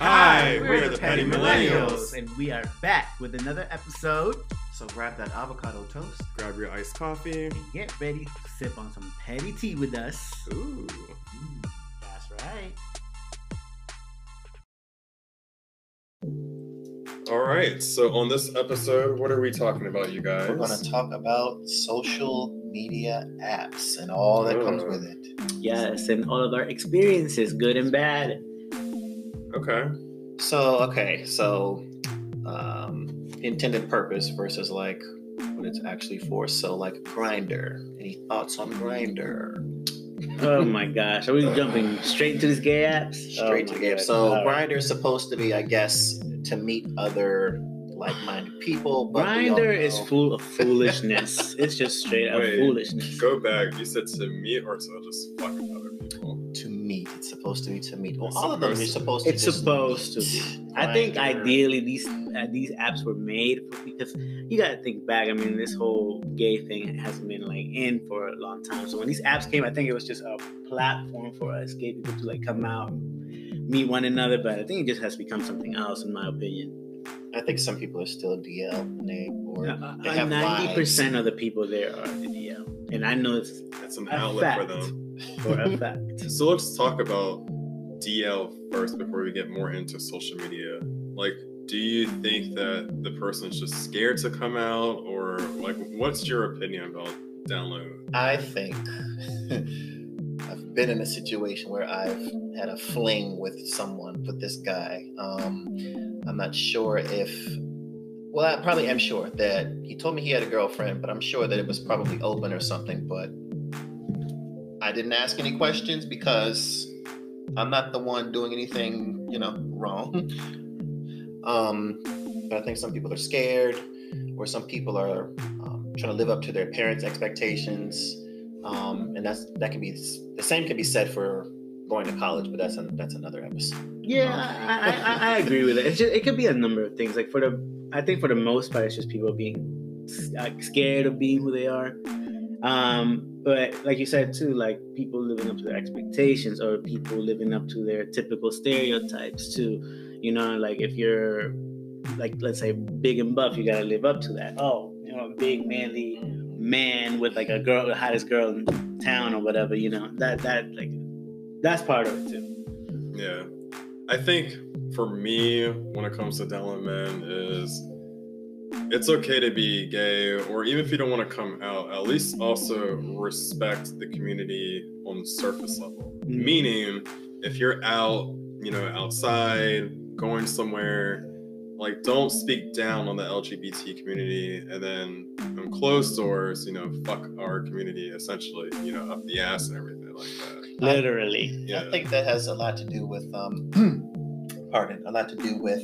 Hi, we're, the Petty Millennials. and we are back with another episode. So grab that avocado toast. Grab your iced coffee. And get ready to sip on some petty tea with us. Ooh. Mm, that's right. All right. So on this episode, what are we talking about, you guys? We're going to talk about social media apps and all that comes with it. Yes, and all of our experiences, good and bad. Okay. So, okay, so um, intended purpose versus like what it's actually for. So, like Grindr. Any thoughts on Grindr? Oh my gosh, are we jumping straight into these gay apps? Straight Oh to my the game. God. So, All right. Grindr is supposed to be, I guess, to meet other like-minded people. But Grindr is full of foolishness. it's just straight up Wait. foolishness. Go back. You said to meet or to just fuck with other people? To meet. It's supposed to be to meet. Well, It's all of them are supposed to- supposed. It's just supposed to be. I think ideally these uh, these apps were made for because you got to think back. I mean, this whole gay thing hasn't been like in for a long time. So when these apps came, I think it was just a platform for us gay people to like come out, meet one another. But I think it just has become something else, in my opinion. I think some people are still DL and they or they Uh, have Ninety percent of the people there are the DL, and I know it's It's an A outlet for them. For a fact. So let's talk about DL first before we get more into social media. Like, do you think that the person's just scared to come out, or like, what's your opinion about down low? I think I've been in a situation where I've had a fling with someone, with this guy. Um, I'm not sure if, well, I probably am sure that he told me he had a girlfriend, but I'm sure that it was probably open or something. But I didn't ask any questions because I'm not the one doing anything, you know, wrong. Um, but I think some people are scared, or some people are um, trying to live up to their parents' expectations, um, and that's that can be the same can be said for going to college, but that's a, that's another episode. Yeah, I, I, I, I agree with it. It's just, it could be a number of things. Like for the, I think for the most part, it's just people being like scared of being who they are. Um, but like you said too, like people living up to their expectations or people living up to their typical stereotypes too. You know, like if you're like let's say big and buff, you gotta live up to that. Oh, you know, big manly man with like a girl, the hottest girl in town or whatever. You know, that that like that's part of it too. Yeah. I think for me, when it comes to men, is it's okay to be gay, or even if you don't want to come out, at least also respect the community on the surface level. Mhm. Meaning, if you're out, you know, outside, going somewhere, like don't speak down on the LGBT community and then on closed doors, you know, fuck our community essentially, you know, up the ass and everything like that. Literally. Yeah. I think that has a lot to do with, um, pardon, a lot to do with,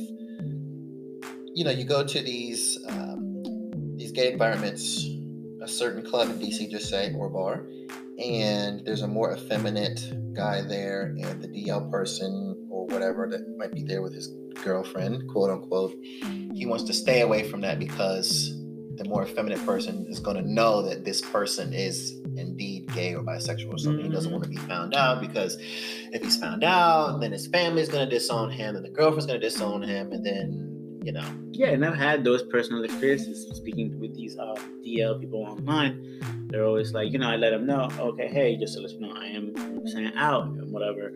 you know, you go to these um, these gay environments, a certain club in DC, just say, or bar, and there's a more effeminate guy there, and the DL person or whatever that might be there with his girlfriend, quote unquote, he wants to stay away from that because the more effeminate person is going to know that this person is indeed gay or bisexual or something. He doesn't want to be found out because if he's found out, then his family is going to disown him and the girlfriend's going to disown him. And then, you know, Yeah, and I've had those personal experiences speaking with these uh, DL people online. They're always like, you know, I let them know, okay, hey, just to let you know, I am 100% out and whatever.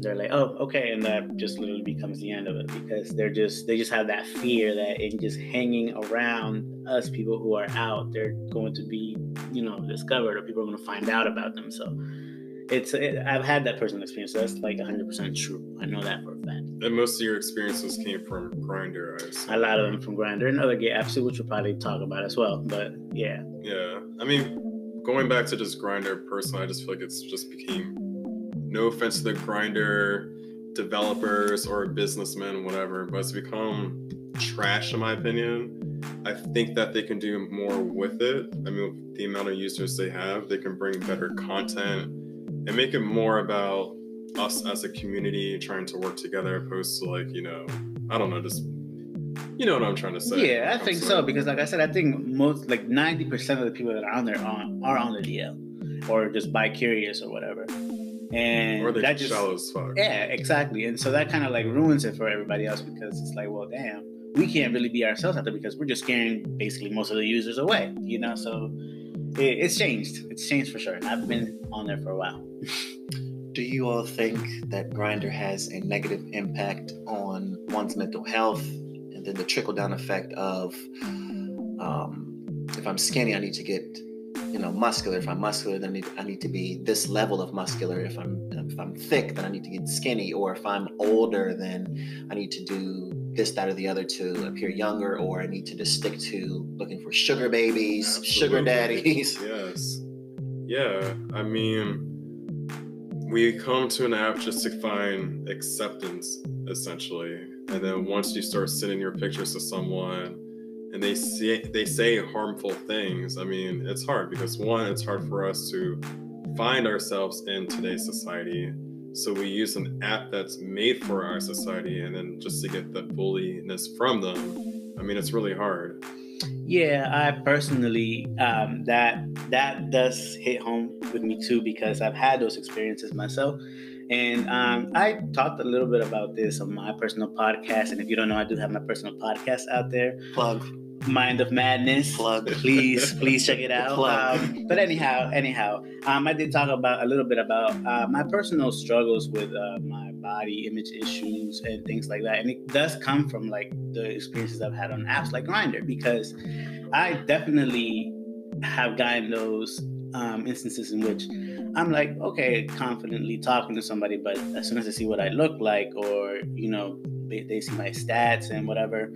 They're like, oh, okay, and that just literally becomes the end of it because they're just they just have that fear that in just hanging around us people who are out, they're going to be, you know, discovered or people are going to find out about them. So it's it, I've had that personal experience. So that's like 100% true. I know that for a fact. And most of your experiences came from Grindr, I assume. A lot of them from Grindr and other gay apps which we'll probably talk about as well. But yeah, Yeah. I mean, going back to just Grindr personally, I just feel like it's just became no offense to the Grindr developers or businessmen, whatever, but it's become trash in my opinion. I think that they can do more with it. I mean, with the amount of users they have, they can bring better content and make it more about us as a community trying to work together opposed to like, you know, I don't know, just you know what I'm trying to say. yeah, I think so because, like I said, I think most like 90% of the people that are on there are, are on the DL or just bi curious or whatever. and Or that just just shallow as fuck. yeah, exactly. And so that kind of like ruins it for everybody else because it's like, well, damn, we can't really be ourselves out there because we're just scaring basically most of the users away, you know? So it, it's changed. It's changed for sure. I've been on there for a while. Do you all think that Grindr has a negative impact on one's mental health, and then the trickle down effect of, um, if I'm skinny, I need to get, you know, muscular. If I'm muscular, then I need, I need to be this level of muscular. If I'm if I'm thick, then I need to get skinny. Or if I'm older, then I need to do this, that, or the other to appear younger. Or I need to just stick to looking for sugar babies, sugar daddies. Yes. Yeah. I mean, we come to an app just to find acceptance, essentially. And then once you start sending your pictures to someone and they say they say harmful things, I mean, it's hard because one, it's hard for us to find ourselves in today's society. So we use an app that's made for our society and then just to get the bulliness from them. I mean, it's really hard. Yeah, I personally um, that that does hit home with me too because I've had those experiences myself, and um, I talked a little bit about this on my personal podcast. And if you don't know, I do have my personal podcast out there, Plug, Mind of Madness. plug. Please, please check it out. Um, but anyhow, anyhow, um, I did talk about a little bit about uh, my personal struggles with uh, my body image issues and things like that, and it does come from like the experiences I've had on apps like Grindr because I definitely have gotten those um, instances in which I'm like, okay, confidently talking to somebody, but as soon as they see what I look like, or you know, they, they see my stats and whatever,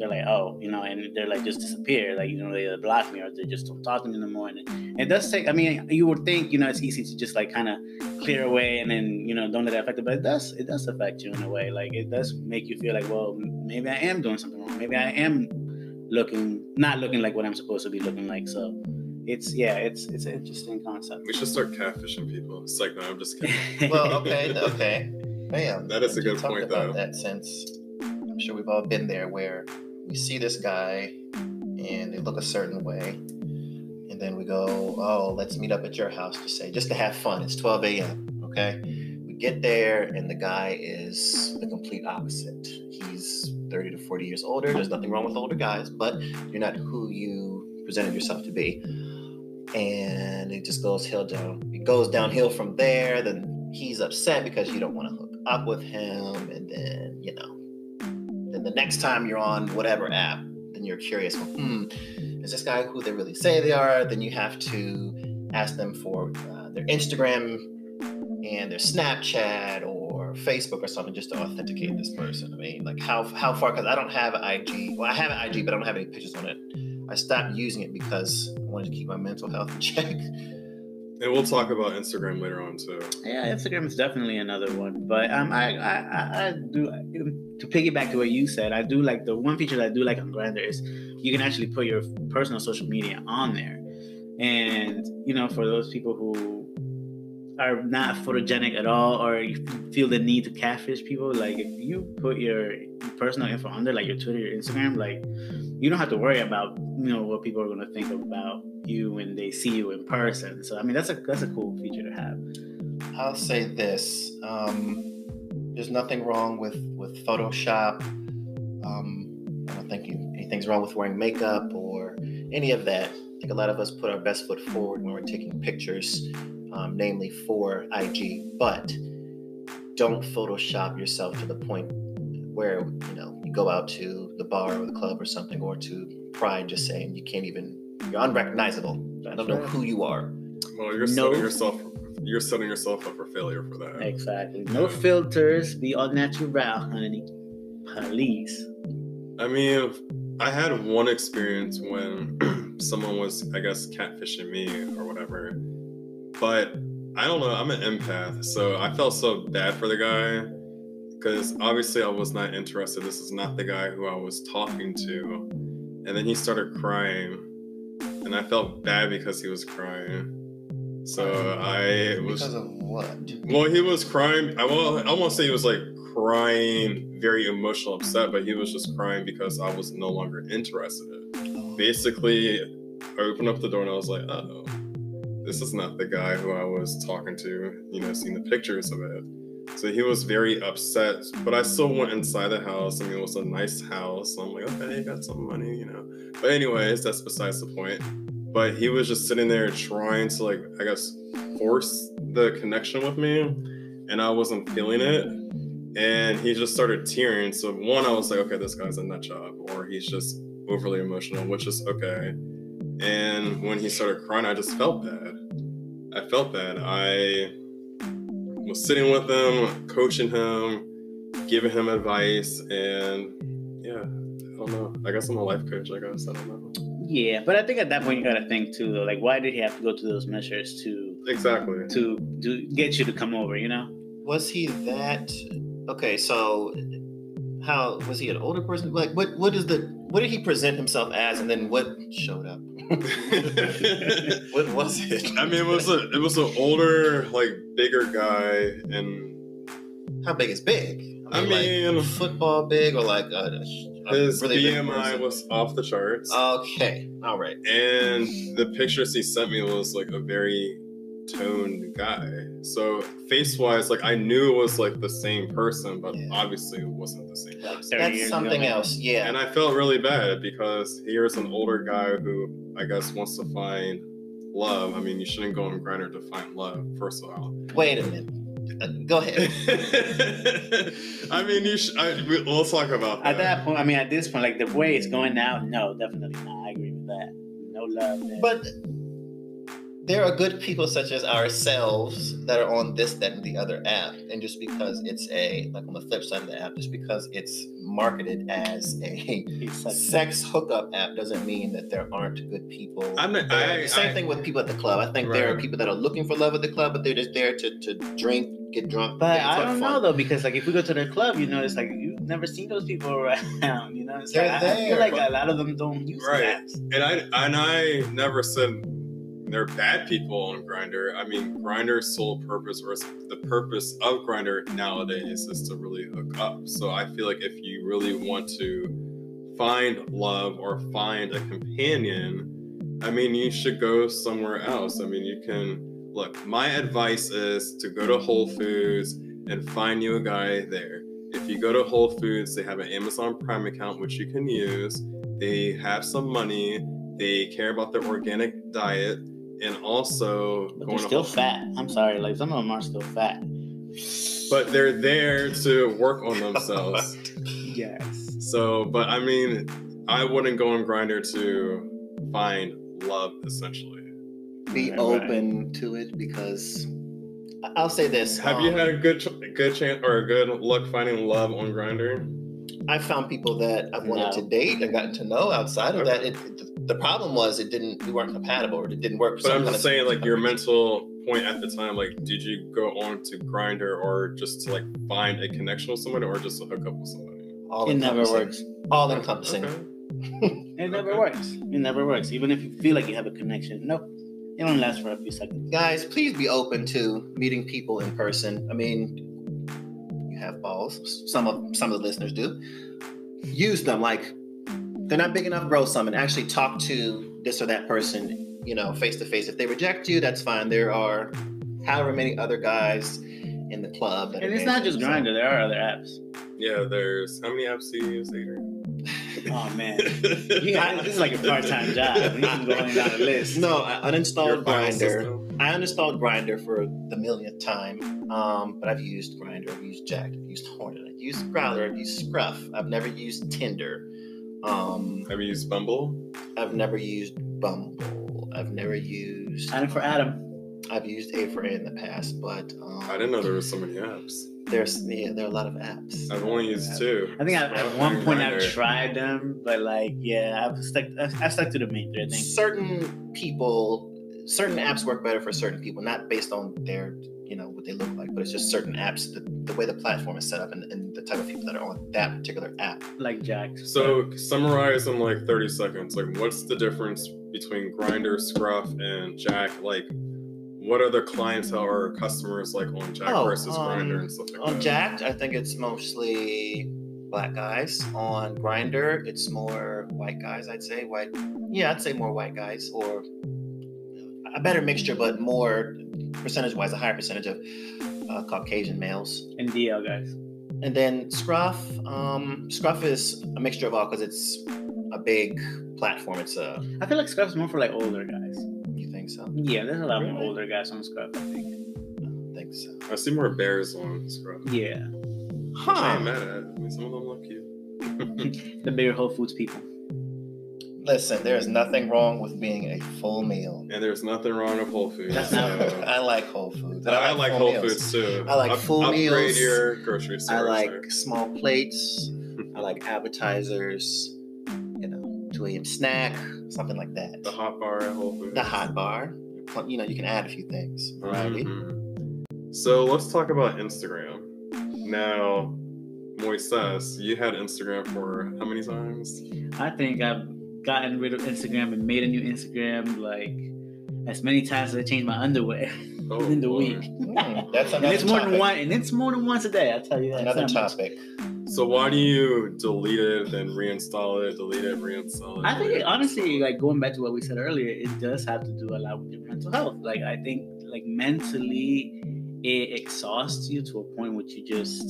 they're like, oh, you know, and they're like just disappear, like you know, they either block me or they just don't talk to me in anymore. And it does take. I mean, you would think, you know, it's easy to just like kind of clear away and then you know don't let it affect it, but it does. It does affect you in a way. Like it does make you feel like, well, maybe I am doing something wrong. Maybe I am looking not looking like what I'm supposed to be looking like. So it's yeah, it's it's an interesting concept. We should start catfishing people. It's like, no, I'm just kidding. Well, okay, okay. Bam. That is a good point, about though. That since I'm sure we've all been there, where we see this guy and they look a certain way, and then we go, "Oh, let's meet up at your house to say just to have fun." It's 12 a.m. Okay, we get there and the guy is the complete opposite. He's 30 to 40 years older. There's nothing wrong with older guys, but you're not who you presented yourself to be. And it just goes hill down. It goes downhill from there. Then he's upset because you don't want to hook up with him, and then you know, then the next time you're on whatever app, then you're curious. Well, hmm, is this guy who they really say they are? Then you have to ask them for uh, their Instagram and their Snapchat or Facebook or something just to authenticate this person. I mean, like how how far? Because I don't have IG. Well, I have an IG, but I don't have any pictures on it. I stopped using it because I wanted to keep my mental health in check. And we'll talk about Instagram later on too. Yeah, Instagram is definitely another one. But um, I, I, I, do to piggyback to what you said. I do like the one feature that I do like on Grindr is you can actually put your personal social media on there, and you know for those people who are not photogenic at all or you feel the need to catfish people, like if you put your personal info on there, like your Twitter, your Instagram, like you don't have to worry about you know what people are going to think about you when they see you in person. So I mean that's a that's a cool feature to have. I'll say this: um, there's nothing wrong with with Photoshop. Um, I don't think anything's wrong with wearing makeup or any of that. I think a lot of us put our best foot forward when we're taking pictures, um, namely for IG. But don't Photoshop yourself to the point where you know you go out to the bar or the club or something, or to Pride, just saying you can't even you're unrecognizable. I don't know who you are. Well, you're No. setting yourself you're setting yourself up for failure for that. Exactly. No filters. Be all natural, honey. Please. I mean, I had one experience when someone was, I guess, catfishing me or whatever. But I don't know. I'm an empath, so I felt so bad for the guy because obviously I was not interested. This is not the guy who I was talking to. And then he started crying, and I felt bad because he was crying. So I was Because of what? well, he was crying. I will. I won't say he was like crying, very emotional, upset, but he was just crying because I was no longer interested. In Basically, I opened up the door and I was like, "Oh." this is not the guy who I was talking to, you know, seeing the pictures of it. So he was very upset, but I still went inside the house. I mean, it was a nice house. So I'm like, okay, you got some money, you know. But anyways, that's besides the point. But he was just sitting there trying to like, I guess, force the connection with me, and I wasn't feeling it. And he just started tearing. So one, I was like, okay, this guy's a nut job, or he's just overly emotional, which is okay. And when he started crying, I just felt bad. I felt bad. I was sitting with him, coaching him, giving him advice, and yeah, I don't know. I guess I'm a life coach. I guess I don't know. Yeah, but I think at that point you gotta think too, though. Like, why did he have to go to those measures to Exactly. to to get you to come over? You know? Was he that? Okay, so how was he an older person? Like, what what is the what did he present himself as, and then what showed up? what was it? I mean, it was a it was an older, like bigger guy, and How big is big? I like, mean, football big or like a, a his really BMI was off the charts, okay. All right. and the pictures he sent me was like a very toned guy. So face wise, like I knew it was like the same person, but Yeah. obviously it wasn't the same person. That's years something ago. else. Yeah. And I felt really bad because here's an older guy who I guess wants to find love. I mean, you shouldn't go on Grindr to find love, first of all. Wait a minute. Uh, go ahead. I mean, you should. I, we, let's talk about that. At that point, I mean, at this point, like the way it's going now, no, definitely not. I agree with that. No love there. But there are good people such as ourselves that are on this, that, and the other app. And just because it's a, like on the flip side of the app, just because it's marketed as a sex hookup app doesn't mean that there aren't good people. I'm not- there. Same I- thing with people at the club. I think there are people that are looking for love at the club, but they're just there to, to drink, get drunk. But have I fun. don't know though, because like if we go to their club, you know, it's like you've never seen those people around. You know, it's They're like, I- I feel like but- a lot of them don't use Right. apps. and I and I never said they're bad people on Grindr. I mean, Grindr's sole purpose, or the purpose of Grindr nowadays, is to really hook up. So I feel like if you really want to find love or find a companion, I mean, you should go somewhere else. I mean, you can look. My advice is to go to Whole Foods and find you a guy there. If you go to Whole Foods, they have an Amazon Prime account which you can use. They have some money. They care about their organic diet, and also But going they're still Whole- fat. I'm sorry, like some of them are still fat. But they're there to work on themselves. yes. so, but I mean, I wouldn't go on Grindr to find love. Essentially, Be Right, right. open to it because I- I'll say this. have you um, had a good, ch- good chance or a good luck finding love on Grindr? I found people that I've wanted No. to date and gotten to know. Outside of that, it, it- the problem was it didn't. We weren't compatible, or it didn't work. for But I'm kind just of- saying, like your mental point at the time, like, did you go on to Grindr or just to like find a connection with someone or just to hook up with somebody? all It never encompassing. works. All encompassing. Okay. It never Okay. works. It never works. Even if you feel like you have a connection, nope. It don't last for a few seconds. Guys, please be open to meeting people in person. I mean, you have balls. Some of some of the listeners do. Use them. Like they're not big enough. Grow some and actually talk to this or that person. You know, face to face. If they reject you, that's fine. There are however many other guys in the club. That And it's not just dancing. Grindr. There are other apps. Yeah, there's how many apps do you use, Adrian? Oh man, yeah, this is like a part-time job. We can go in down the list. No, I uninstalled Grindr. system? I uninstalled Grindr for the millionth time. Um, but I've used Grindr, I've used Jack, I've used Hornet, I've used Growler, I've used Scruff. I've never used Tinder. Um, Have you used Bumble? I've never used Bumble. I've never used. Adam4Adam, I've used A for A in the past, but um, I didn't know there were so many apps. There's yeah, there are a lot of apps. I've only used two. I think I, at Scruff one point I've Grindr. tried them, but like, yeah, I've stuck. I stuck to the main three. I think. Certain people, certain apps work better for certain people, not based on their you know what they look like, but it's just certain apps, the, the way the platform is set up, and, and the type of people that are on that particular app. Like Jack. So summarize in like 30 seconds. Like, what's the difference between Grindr, Scruff, and Jack? Like, what are the clientele or customers like on Jack Oh, versus um, Grindr and stuff like On that? Jack'd, I think it's mostly black guys. On Grindr, it's more white guys. I'd say white. Yeah, I'd say more white guys. Or a better mixture, but more percentage wise, a higher percentage of uh, Caucasian males. And DL guys. And then Scruff, um, Scruff is a mixture of all because it's a big platform. It's a. I feel like Scruff's more for like older guys. You think so? Yeah, there's a lot more Really? older guys on Scruff, I think. I don't think so. I see more bears on Scruff. Yeah. Huh. I ain't mad at. I mean, some of them look cute. the bigger Whole Foods people. Listen, there is nothing wrong with being a full meal. And there's nothing wrong with Whole Foods. So- I like Whole Foods. and I, like full Whole meals. Foods too. I like full upgrade meals. your grocery store. I like sir. small plates. I like appetizers. You know, 2 a.m. snack, something like that. the hot bar at Whole Foods. The hot bar. You know, you can add a few things. Variety. Mhm. So let's talk about Instagram. Now, Moises, you had Instagram for how many times? I think I've gotten rid of Instagram and made a new Instagram like as many times as I changed my underwear Oh, in the boy. week. Mm, that's And another it's more topic. than one, and it's more than once a day. I'll tell you that. Another It's not much. topic. So why do you delete it, then reinstall it, delete it, reinstall it? I think it, honestly, like going back to what we said earlier, it does have to do a lot with your mental health. Like I think, like mentally, it exhausts you to a point where you just,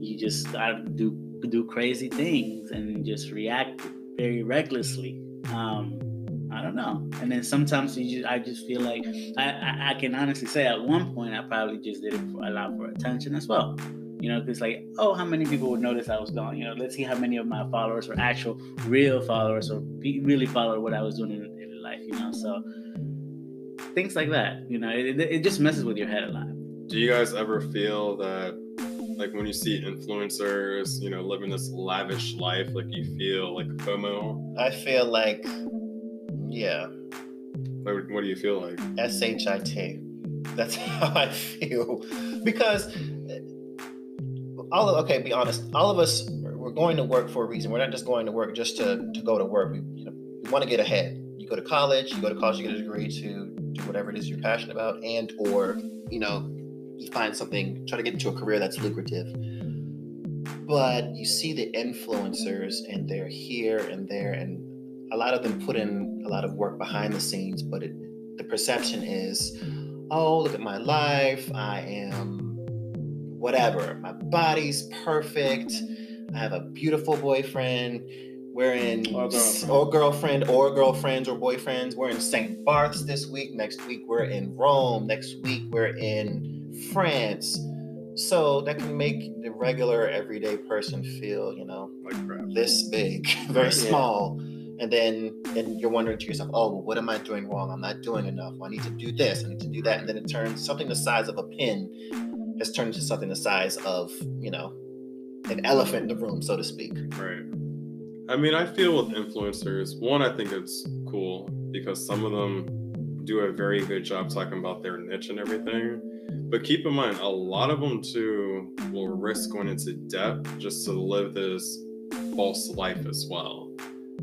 you just start to do do crazy things and just react very recklessly. Um, I don't know. And then sometimes you just, I just feel like I, I, I can honestly say at one point I probably just did it for a lot for attention as well. You know, because like, oh, how many people would notice I was gone? You know, let's see how many of my followers were actual real followers or be, really followed what I was doing in, in life. You know, so things like that. You know, it, it, it just messes with your head a lot. Do you guys ever feel that, like, when you see influencers, you know, living this lavish life, like you feel like FOMO? I feel like, yeah, Like, what do you feel like? S H I T. That's how I feel. Because all of okay, be honest, all of us we're going to work for a reason. We're not just going to work just to, to go to work. We you know we want to get ahead. You go to college, you go to college, you get a degree to do whatever it is you're passionate about, and or you know you find something, try to get into a career that's lucrative. But you see the influencers, and they're here and there, and a lot of them put in a lot of work behind the scenes, but it, the perception is, oh, look at my life. I am whatever. My body's perfect. I have a beautiful boyfriend. We're in Or girlfriend. or girlfriend or girlfriends or boyfriends. We're in St. Barth's this week. Next week we're in Rome. Next week we're in France. So that can make the regular everyday person feel, you know, Like crap. this big, very Yeah. small. And then and you're wondering to yourself, oh, well, what am I doing wrong? I'm not doing enough. I need to do this. I need to do that. And then it turns something the size of a pin has turned into something the size of, you know, an elephant in the room, so to speak. Right. I mean, I feel with influencers, one, I think it's cool because some of them do a very good job talking about their niche and everything. But keep in mind, a lot of them too will risk going into debt just to live this false life as well.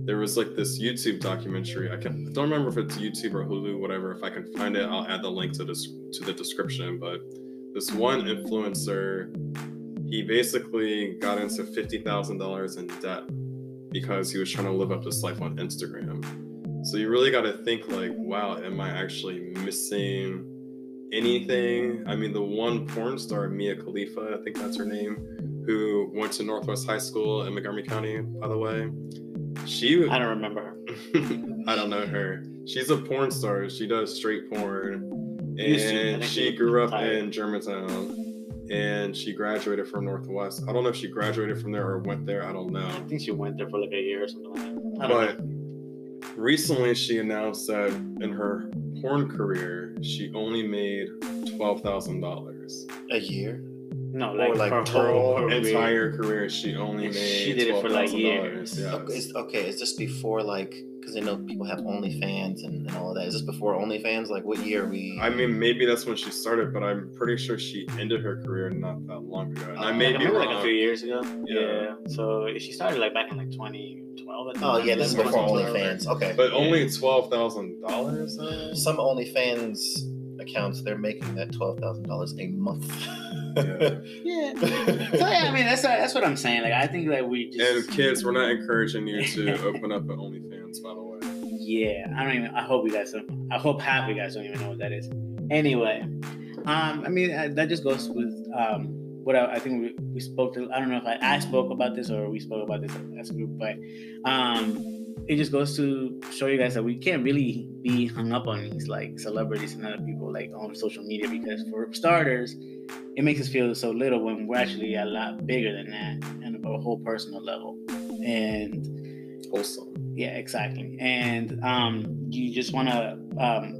There was like this YouTube documentary. I can I don't remember if it's YouTube or Hulu, whatever. If I can find it, I'll add the link to this to the description. But this one influencer, he basically got into fifty thousand dollars in debt because he was trying to live up this life on Instagram. So you really got to think like, wow, am I actually missing anything? I mean, the one porn star, Mia Khalifa, I think that's her name, who went to Northwest High School in Montgomery County, by the way. She, I don't remember. I don't know her. She's a porn star. She does straight porn, Used to. I and she grew up in Germantown. And she graduated from Northwest. I don't know if she graduated from there or went there. I don't know. I think she went there for like a year or something like that. But know. recently, she announced that in her porn career, she only made twelve thousand dollars. A year? No, or like, like Her total whole whole career. entire career, she only made She did it for, like, years. Yeah. Okay, is, okay, is this before like because I know people have OnlyFans and, and all of that. Is this before OnlyFans? Like what year are we? I mean, maybe that's when she started, but I'm pretty sure she ended her career not that long ago. And I Oh, may Like, be maybe wrong. like a few years ago. Yeah. Yeah. So she started like back in like 2012. I think. oh yeah, this is That's before what- OnlyFans. Okay, But Yeah. only twelve thousand dollars. some OnlyFans accounts they're making that twelve thousand dollars a month. Yeah. Yeah. So yeah, I mean that's that's what I'm saying. Like I think that we just And kids, we're not encouraging you to open up an OnlyFans, by the way. Yeah, I don't even. I hope you guys don't. I hope half of you guys don't even know what that is. Anyway, um, I mean uh, that just goes with um what I, I think we, we spoke to. I don't know if I, I spoke about this or we spoke about this as a group, but um, it just goes to show you guys that we can't really be hung up on these like celebrities and other people like on social media because for starters, it makes us feel so little when we're actually a lot bigger than that and a whole personal level. And also, yeah, exactly. And um, you just want to um,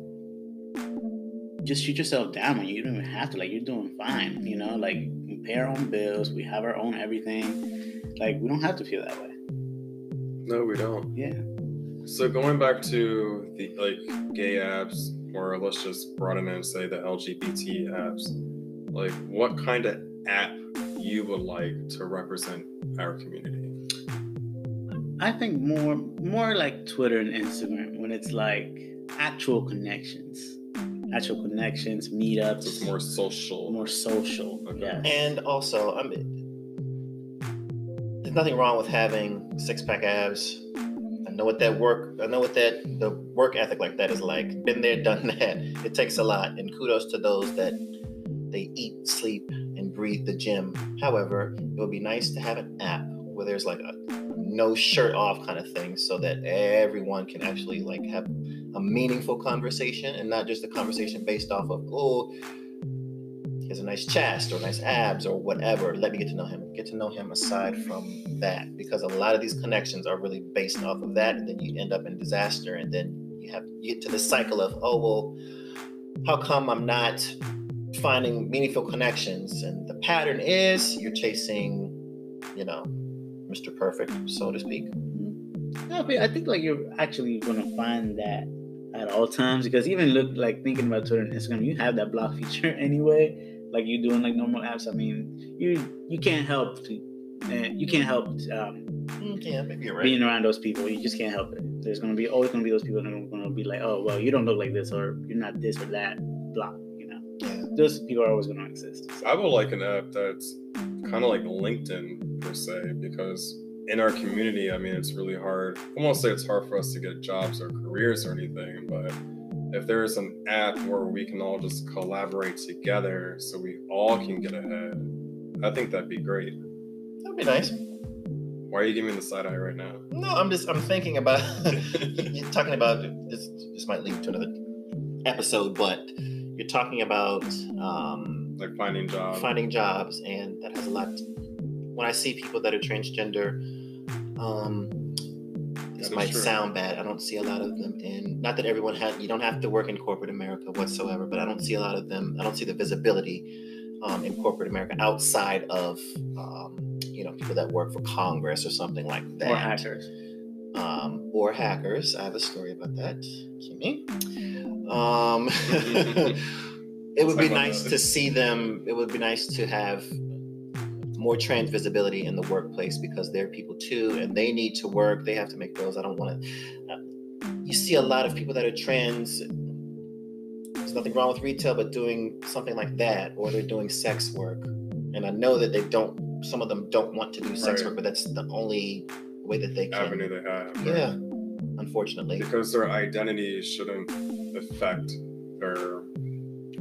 just shoot yourself down when you don't even have to. Like you're doing fine, you know. Like we pay our own bills, we have our own everything. Like we don't have to feel that way. No, we don't. Yeah. So going back to the like gay apps, or let's just broaden it and say the LGBT apps, like what kind of app you would like to represent our community? I think more more like Twitter and Instagram when it's like actual connections, actual connections, meetups. It's more social. more social. Okay. Yeah. And also, I mean, there's nothing wrong with having six pack abs. I know what that work. I know what that the work ethic like that is like. Been there, done that. It takes a lot, and kudos to those that they eat, sleep, and breathe the gym. However, it would be nice to have an app where there's like a no shirt off kind of thing, so that everyone can actually like have a meaningful conversation and not just a conversation based off of oh he has a nice chest or nice abs or whatever. Let me get to know him. Get to know him aside from that, because a lot of these connections are really based off of that, and then you end up in disaster, and then you have you get to the cycle of oh well, how come I'm not finding meaningful connections? And the pattern is you're chasing, you know, Mr. Perfect, so to speak. No, but I think like you're actually gonna find that at all times because even look like thinking about Twitter and Instagram, you have that block feature anyway. Like you doing like normal apps. I mean, you you can't help to, uh, you can't help um, Mm, Yeah, maybe you're right. being around those people. You just can't help it. There's gonna be always gonna be those people that are gonna be like, oh well, you don't look like this or you're not this or that. Block. You know, Yeah. those people are always gonna exist. I would like an app that's kind of like LinkedIn per se, because in our community, I mean, it's really hard. I won't say it's hard for us to get jobs or careers or anything, but if there's an app where we can all just collaborate together so we all can get ahead, I think that'd be great. That'd be nice. Why are you giving me the side eye right now? No, I'm just I'm thinking about you're talking about this. This might lead to another episode, but you're talking about um, Like finding jobs. finding jobs, and that has a lot. When I see people that are transgender, um, this might true. sound bad. I don't see a lot of them in. Not that everyone has. You don't have to work in corporate America whatsoever, but I don't see a lot of them. I don't see the visibility um, in corporate America outside of. Um, you know, people that work for Congress or something like that or hackers. um, or hackers. I have a story about that. Kimmy. Um, it would be nice to see them. It would be nice to have more trans visibility in the workplace because they're people too, and they need to work. They have to make bills. I don't want to. you see a lot of people that are trans. There's nothing wrong with retail, but doing something like that, or they're doing sex work, and I know that they don't. Some of them don't want to do sex Right. work, but that's the only way that they can. avenue they have. right? Yeah, unfortunately. Because their identity shouldn't affect their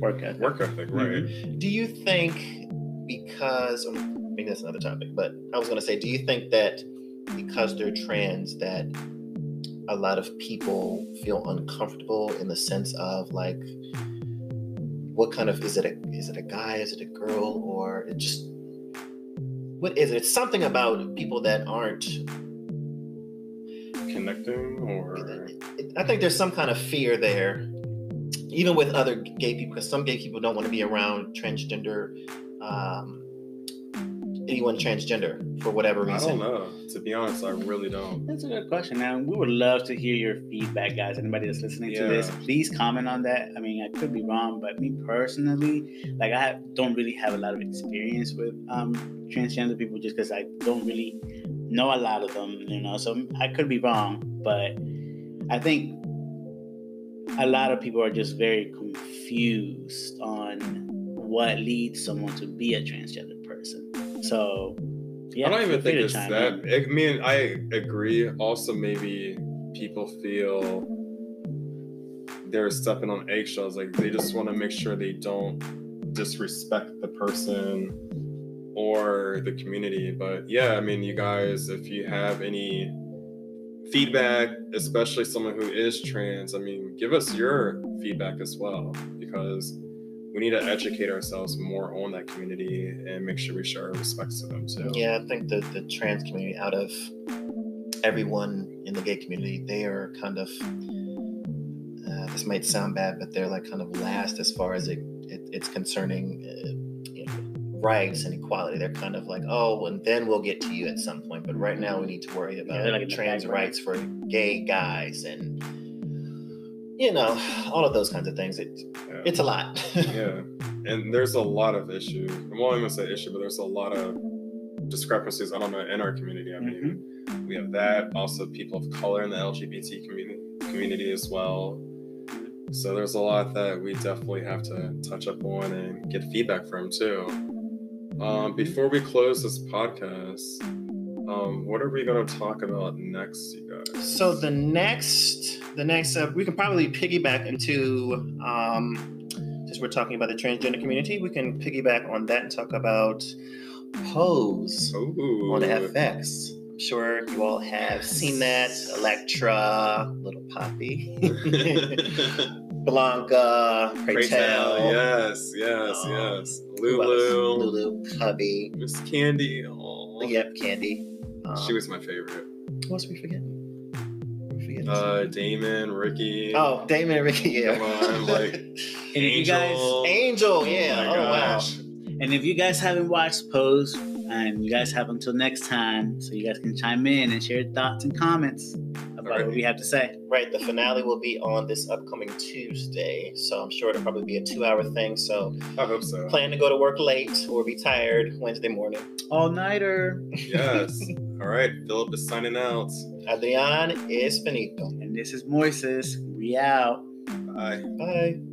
Work ethic. work ethic, right? Do you think because um, maybe that's another topic, but I was going to say, do you think that because they're trans that a lot of people feel uncomfortable in the sense of like what kind of is it a is it a guy is it a girl or it just what is it? It's something about people that aren't Connecting or I think there's some kind of fear there, even with other gay people, because some gay people don't want to be around transgender, um, anyone transgender for whatever reason? I reason. don't know. To be honest, I really don't. That's a good question. Now we would love to hear your feedback, guys. Anybody that's listening to this, please comment on that. I mean, I could be wrong, but me personally, like I don't really have a lot of experience with um, transgender people, just because I don't really know a lot of them. You know, so I could be wrong, but I think a lot of people are just very confused on what leads someone to be a transgender person. So, yeah, I don't even think it's that. in. I mean, I agree. Also, maybe people feel they're stepping on eggshells. Like they just want to make sure they don't disrespect the person or the community. But yeah, I mean, you guys, if you have any feedback, especially someone who is trans, I mean, give us your feedback as well because we need to educate ourselves more on that community and make sure we show our respects to them too. Yeah, I think the, the trans community, out of everyone in the gay community, they are kind of, uh, this might sound bad, but they're like kind of last as far as it, it it's concerning uh, you know, rights and equality. They're kind of like, oh, and then we'll get to you at some point. But right now, we need to worry about Yeah, like trans background. rights for gay guys and, you know, all of those kinds of things. It, Yeah. it's a lot. yeah. And there's a lot of issues. I'm not even gonna say issue, but there's a lot of discrepancies. I don't know in our community. I mean, we have that. Also, people of color in the LGBT community community as well. So there's a lot that we definitely have to touch up on and get feedback from too. Um, before we close this podcast, um, what are we going to talk about next, you guys? So the next, the next, uh, we can probably piggyback into, um, since we're talking about the transgender community, we can piggyback on that and talk about Pose Ooh. on FX. I'm sure you all have seen that. Elektra, Little Papi, Blanca, Pray, Tell. Yes, yes, Um, yes. Lulu, Lulu, Cubby, Miss Candy. Aw. yep, Candy. Um, She was my favorite. Who else we forgetting? We forgetting Uh, Damon, Ricky. Oh, Damon and Ricky, yeah. Come on, like, And if you guys Angel, yeah. my Oh, wow. and if you guys haven't watched Pose, and you guys have until next time, so you guys can chime in and share thoughts and comments about Alright. what we have to say. Right, the finale will be on this upcoming Tuesday, so I'm sure it'll probably be a two-hour thing. So I hope so. plan to go to work late or be tired Wednesday morning. All nighter. Yes. All right. Phillip is signing out. Adrian is finito. And this is Moises. We out. Bye. Bye.